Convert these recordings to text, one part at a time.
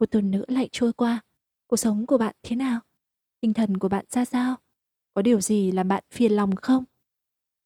Một tuần nữa lại trôi qua, cuộc sống của bạn thế nào? Tinh thần của bạn ra sao? Có điều gì làm bạn phiền lòng không?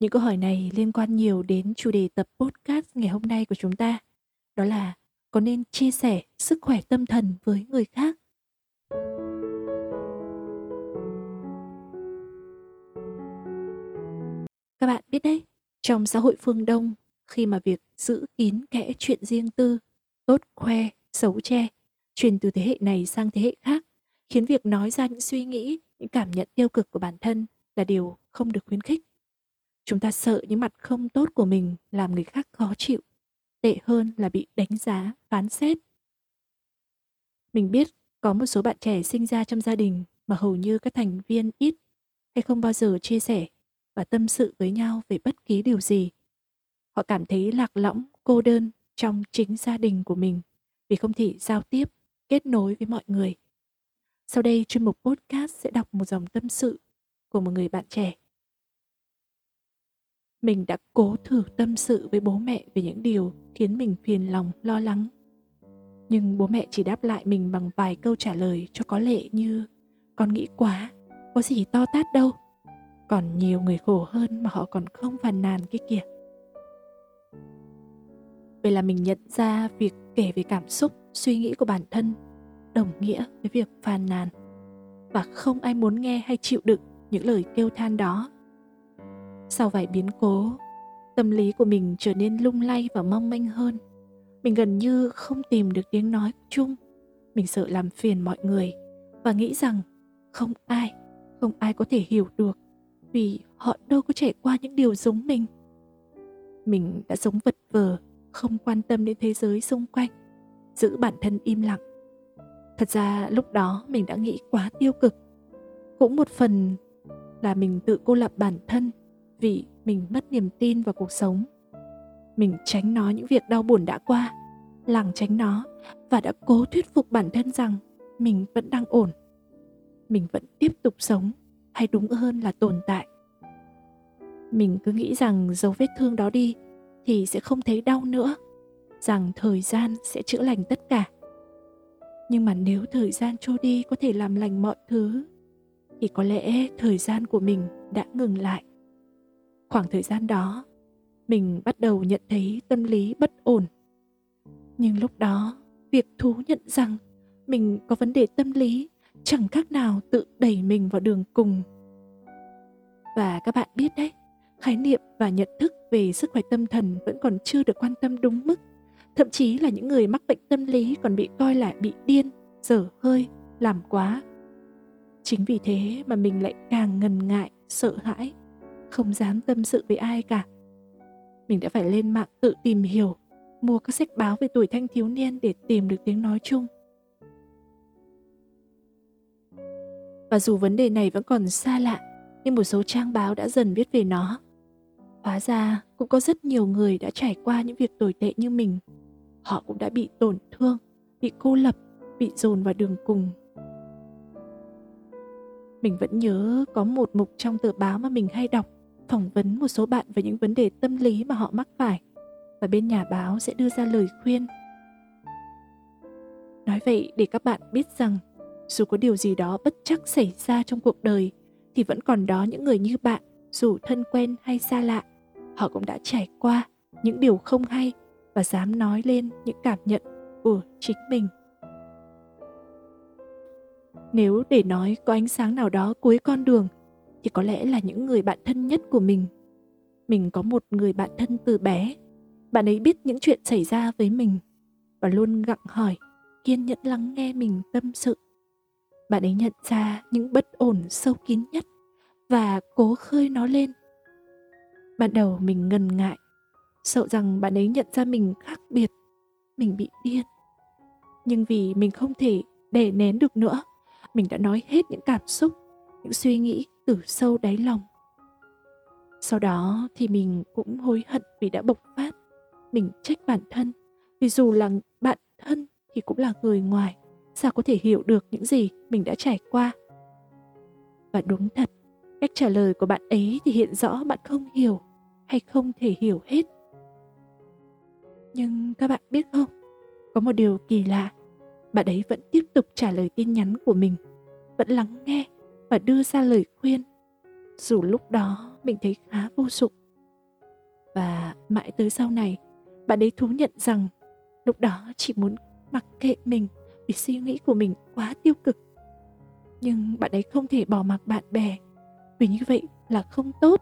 Những câu hỏi này liên quan nhiều đến chủ đề tập podcast ngày hôm nay của chúng ta. Đó là có nên chia sẻ sức khỏe tâm thần với người khác? Các bạn biết đấy, trong xã hội phương Đông, khi mà việc giữ kín kẽ chuyện riêng tư, tốt khoe, xấu che, truyền từ thế hệ này sang thế hệ khác, khiến việc nói ra những suy nghĩ, những cảm nhận tiêu cực của bản thân là điều không được khuyến khích. Chúng ta sợ những mặt không tốt của mình làm người khác khó chịu, tệ hơn là bị đánh giá, phán xét. Mình biết có một số bạn trẻ sinh ra trong gia đình mà hầu như các thành viên ít hay không bao giờ chia sẻ và tâm sự với nhau về bất kỳ điều gì. Họ cảm thấy lạc lõng, cô đơn trong chính gia đình của mình vì không thể giao tiếp, kết nối với mọi người. Sau đây, chuyên mục podcast sẽ đọc một dòng tâm sự của một người bạn trẻ. Mình đã cố thử tâm sự với bố mẹ về những điều khiến mình phiền lòng, lo lắng. Nhưng bố mẹ chỉ đáp lại mình bằng vài câu trả lời cho có lệ như Con nghĩ quá, có gì to tát đâu. Còn nhiều người khổ hơn mà họ còn không phàn nàn cái kìa. Vậy là mình nhận ra việc kể về cảm xúc, suy nghĩ của bản thân, đồng nghĩa với việc phàn nàn. Và không ai muốn nghe hay chịu đựng những lời kêu than đó. Sau vài biến cố, tâm lý của mình trở nên lung lay và mong manh hơn. Mình gần như không tìm được tiếng nói chung. Mình sợ làm phiền mọi người và nghĩ rằng không ai không ai có thể hiểu được vì họ đâu có trải qua những điều giống mình. Mình đã sống vật vờ, không quan tâm đến thế giới xung quanh giữ bản thân im lặng. Thật ra lúc đó mình đã nghĩ quá tiêu cực. Cũng một phần là mình tự cô lập bản thân vì mình mất niềm tin vào cuộc sống. Mình tránh nói những việc đau buồn đã qua, lảng tránh nó và đã cố thuyết phục bản thân rằng mình vẫn đang ổn. Mình vẫn tiếp tục sống hay đúng hơn là tồn tại. Mình cứ nghĩ rằng dấu vết thương đó đi thì sẽ không thấy đau nữa rằng thời gian sẽ chữa lành tất cả. Nhưng mà nếu thời gian trôi đi có thể làm lành mọi thứ, thì có lẽ thời gian của mình đã ngừng lại. Khoảng thời gian đó, mình bắt đầu nhận thấy tâm lý bất ổn. Nhưng lúc đó, việc thú nhận rằng mình có vấn đề tâm lý chẳng khác nào tự đẩy mình vào đường cùng. Và các bạn biết đấy, khái niệm và nhận thức về sức khỏe tâm thần vẫn còn chưa được quan tâm đúng mức thậm chí là những người mắc bệnh tâm lý còn bị coi là bị điên, dở hơi, làm quá. Chính vì thế mà mình lại càng ngần ngại, sợ hãi, không dám tâm sự với ai cả. Mình đã phải lên mạng tự tìm hiểu, mua các sách báo về tuổi thanh thiếu niên để tìm được tiếng nói chung. Và dù vấn đề này vẫn còn xa lạ, nhưng một số trang báo đã dần viết về nó. Hóa ra cũng có rất nhiều người đã trải qua những việc tồi tệ như mình họ cũng đã bị tổn thương, bị cô lập, bị dồn vào đường cùng. Mình vẫn nhớ có một mục trong tờ báo mà mình hay đọc, phỏng vấn một số bạn về những vấn đề tâm lý mà họ mắc phải. Và bên nhà báo sẽ đưa ra lời khuyên. Nói vậy để các bạn biết rằng, dù có điều gì đó bất chắc xảy ra trong cuộc đời, thì vẫn còn đó những người như bạn, dù thân quen hay xa lạ, họ cũng đã trải qua những điều không hay và dám nói lên những cảm nhận của chính mình. Nếu để nói có ánh sáng nào đó cuối con đường, thì có lẽ là những người bạn thân nhất của mình. Mình có một người bạn thân từ bé. Bạn ấy biết những chuyện xảy ra với mình và luôn gặng hỏi, kiên nhẫn lắng nghe mình tâm sự. Bạn ấy nhận ra những bất ổn sâu kín nhất và cố khơi nó lên. Ban đầu mình ngần ngại sợ rằng bạn ấy nhận ra mình khác biệt mình bị điên. Nhưng vì mình không thể để nén được nữa, mình đã nói hết những cảm xúc, những suy nghĩ từ sâu đáy lòng. Sau đó thì mình cũng hối hận vì đã bộc phát. Mình trách bản thân, vì dù là bạn thân thì cũng là người ngoài, sao có thể hiểu được những gì mình đã trải qua. Và đúng thật, cách trả lời của bạn ấy thì hiện rõ bạn không hiểu hay không thể hiểu hết. Nhưng các bạn biết không, có một điều kỳ lạ, bạn ấy vẫn tiếp tục trả lời tin nhắn của mình, vẫn lắng nghe và đưa ra lời khuyên. Dù lúc đó mình thấy khá vô dụng. Và mãi tới sau này, bạn ấy thú nhận rằng lúc đó chỉ muốn mặc kệ mình vì suy nghĩ của mình quá tiêu cực. Nhưng bạn ấy không thể bỏ mặc bạn bè vì như vậy là không tốt.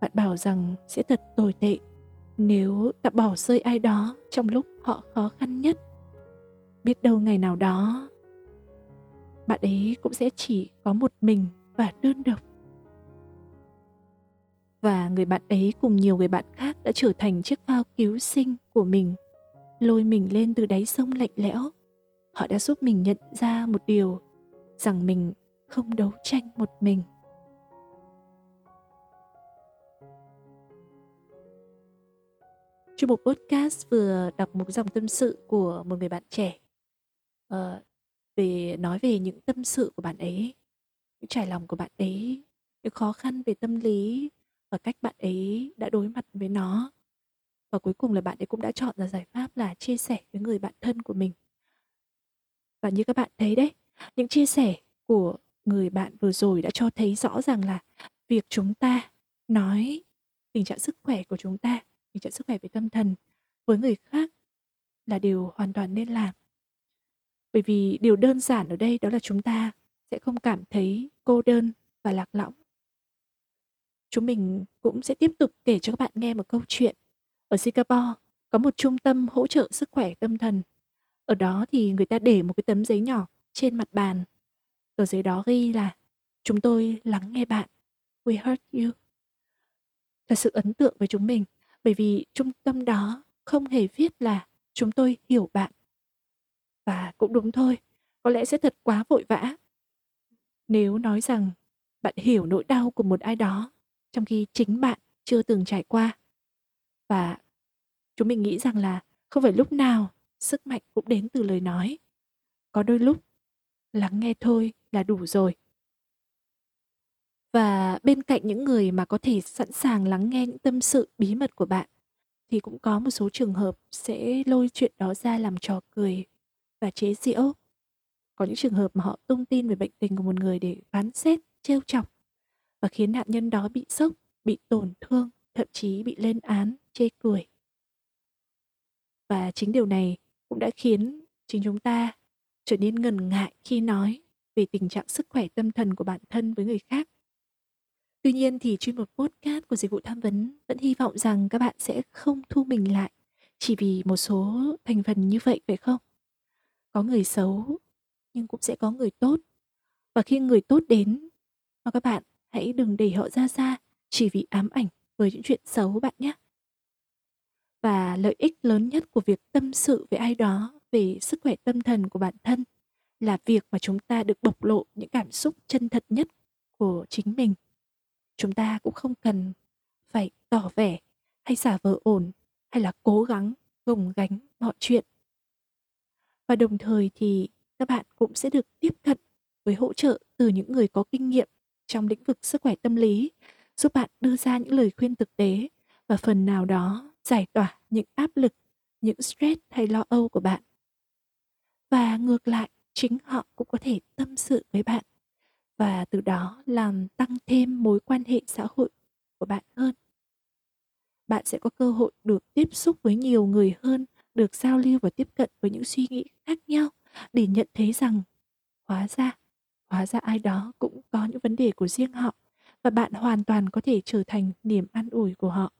Bạn bảo rằng sẽ thật tồi tệ nếu đã bỏ rơi ai đó trong lúc họ khó khăn nhất. Biết đâu ngày nào đó bạn ấy cũng sẽ chỉ có một mình và đơn độc và người bạn ấy cùng nhiều người bạn khác đã trở thành chiếc phao cứu sinh của mình, lôi mình lên từ đáy sông lạnh lẽo họ đã giúp mình nhận ra một điều, rằng mình không đấu tranh một mình Trong một podcast vừa đọc một dòng tâm sự của một người bạn trẻ uh, về nói về những tâm sự của bạn ấy, những trải lòng của bạn ấy, những khó khăn về tâm lý và cách bạn ấy đã đối mặt với nó. Và cuối cùng là bạn ấy cũng đã chọn ra giải pháp là chia sẻ với người bạn thân của mình. Và như các bạn thấy đấy, những chia sẻ của người bạn vừa rồi đã cho thấy rõ ràng là việc chúng ta nói tình trạng sức khỏe của chúng ta, tình trạng sức khỏe về tâm thần với người khác là điều hoàn toàn nên làm. Bởi vì điều đơn giản ở đây đó là chúng ta sẽ không cảm thấy cô đơn và lạc lõng chúng mình cũng sẽ tiếp tục kể cho các bạn nghe một câu chuyện. Ở Singapore có một trung tâm hỗ trợ sức khỏe tâm thần. Ở đó thì người ta để một cái tấm giấy nhỏ trên mặt bàn. Tờ giấy đó ghi là, Chúng tôi lắng nghe bạn. We heard you. Thật sự ấn tượng với chúng mình bởi vì trung tâm đó không hề viết là chúng tôi hiểu bạn. Và cũng đúng thôi, có lẽ sẽ thật quá vội vã. Nếu nói rằng bạn hiểu nỗi đau của một ai đó trong khi chính bạn chưa từng trải qua. Và chúng mình nghĩ rằng là không phải lúc nào sức mạnh cũng đến từ lời nói. Có đôi lúc lắng nghe thôi là đủ rồi. Và bên cạnh những người mà có thể sẵn sàng lắng nghe những tâm sự bí mật của bạn thì cũng có một số trường hợp sẽ lôi chuyện đó ra làm trò cười và chế giễu. Có những trường hợp mà họ tung tin về bệnh tình của một người để phán xét, trêu chọc và khiến nạn nhân đó bị sốc, bị tổn thương, thậm chí bị lên án, chê cười. Và chính điều này cũng đã khiến chính chúng ta trở nên ngần ngại khi nói về tình trạng sức khỏe tâm thần của bản thân với người khác. Tuy nhiên thì chuyên mục podcast của dịch vụ tham vấn vẫn hy vọng rằng các bạn sẽ không thu mình lại chỉ vì một số thành phần như vậy, phải không? Có người xấu, nhưng cũng sẽ có người tốt. Và khi người tốt đến, mà các bạn hãy đừng để họ ra xa chỉ vì ám ảnh với những chuyện xấu bạn nhé. Và lợi ích lớn nhất của việc tâm sự với ai đó về sức khỏe tâm thần của bản thân là việc mà chúng ta được bộc lộ những cảm xúc chân thật nhất của chính mình. Chúng ta cũng không cần phải tỏ vẻ hay giả vờ ổn hay là cố gắng gồng gánh mọi chuyện. Và đồng thời thì các bạn cũng sẽ được tiếp cận với hỗ trợ từ những người có kinh nghiệm trong lĩnh vực sức khỏe tâm lý, giúp bạn đưa ra những lời khuyên thực tế và phần nào đó giải tỏa những áp lực, những stress hay lo âu của bạn. Và ngược lại, chính họ cũng có thể tâm sự với bạn và từ đó làm tăng thêm mối quan hệ xã hội của bạn hơn. Bạn sẽ có cơ hội được tiếp xúc với nhiều người hơn, được giao lưu và tiếp cận với những suy nghĩ khác nhau để nhận thấy rằng hóa ra hóa ra ai đó cũng có những vấn đề của riêng họ và bạn hoàn toàn có thể trở thành niềm an ủi của họ.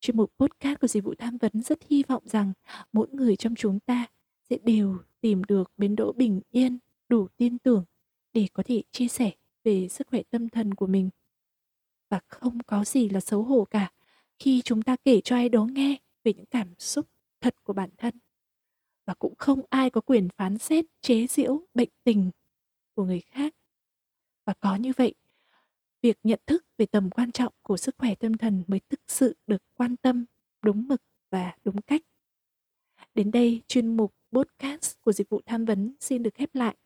Chuyên mục podcast của dịch vụ tham vấn rất hy vọng rằng mỗi người trong chúng ta sẽ đều tìm được bến đỗ bình yên, đủ tin tưởng để có thể chia sẻ về sức khỏe tâm thần của mình. Và không có gì là xấu hổ cả khi chúng ta kể cho ai đó nghe về những cảm xúc thật của bản thân. Và cũng không ai có quyền phán xét, chế giễu bệnh tình của người khác. Và có như vậy, việc nhận thức về tầm quan trọng của sức khỏe tâm thần mới thực sự được quan tâm đúng mực và đúng cách. Đến đây chuyên mục podcast của dịch vụ tham vấn xin được khép lại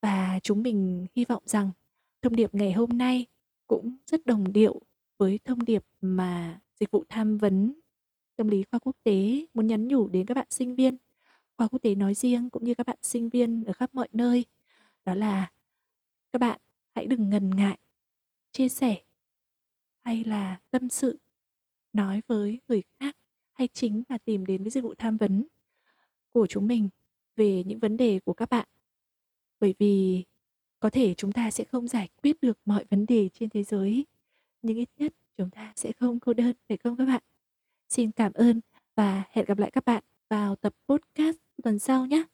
và chúng mình hy vọng rằng thông điệp ngày hôm nay cũng rất đồng điệu với thông điệp mà dịch vụ tham vấn tâm lý khoa quốc tế muốn nhắn nhủ đến các bạn sinh viên. Khoa quốc tế nói riêng cũng như các bạn sinh viên ở khắp mọi nơi, đó là các bạn hãy đừng ngần ngại chia sẻ hay là tâm sự nói với người khác hay chính là tìm đến với dịch vụ tham vấn của chúng mình về những vấn đề của các bạn bởi vì có thể chúng ta sẽ không giải quyết được mọi vấn đề trên thế giới, nhưng ít nhất chúng ta sẽ không cô đơn, phải không các bạn? Xin cảm ơn và hẹn gặp lại các bạn vào tập podcast tuần sau nhé.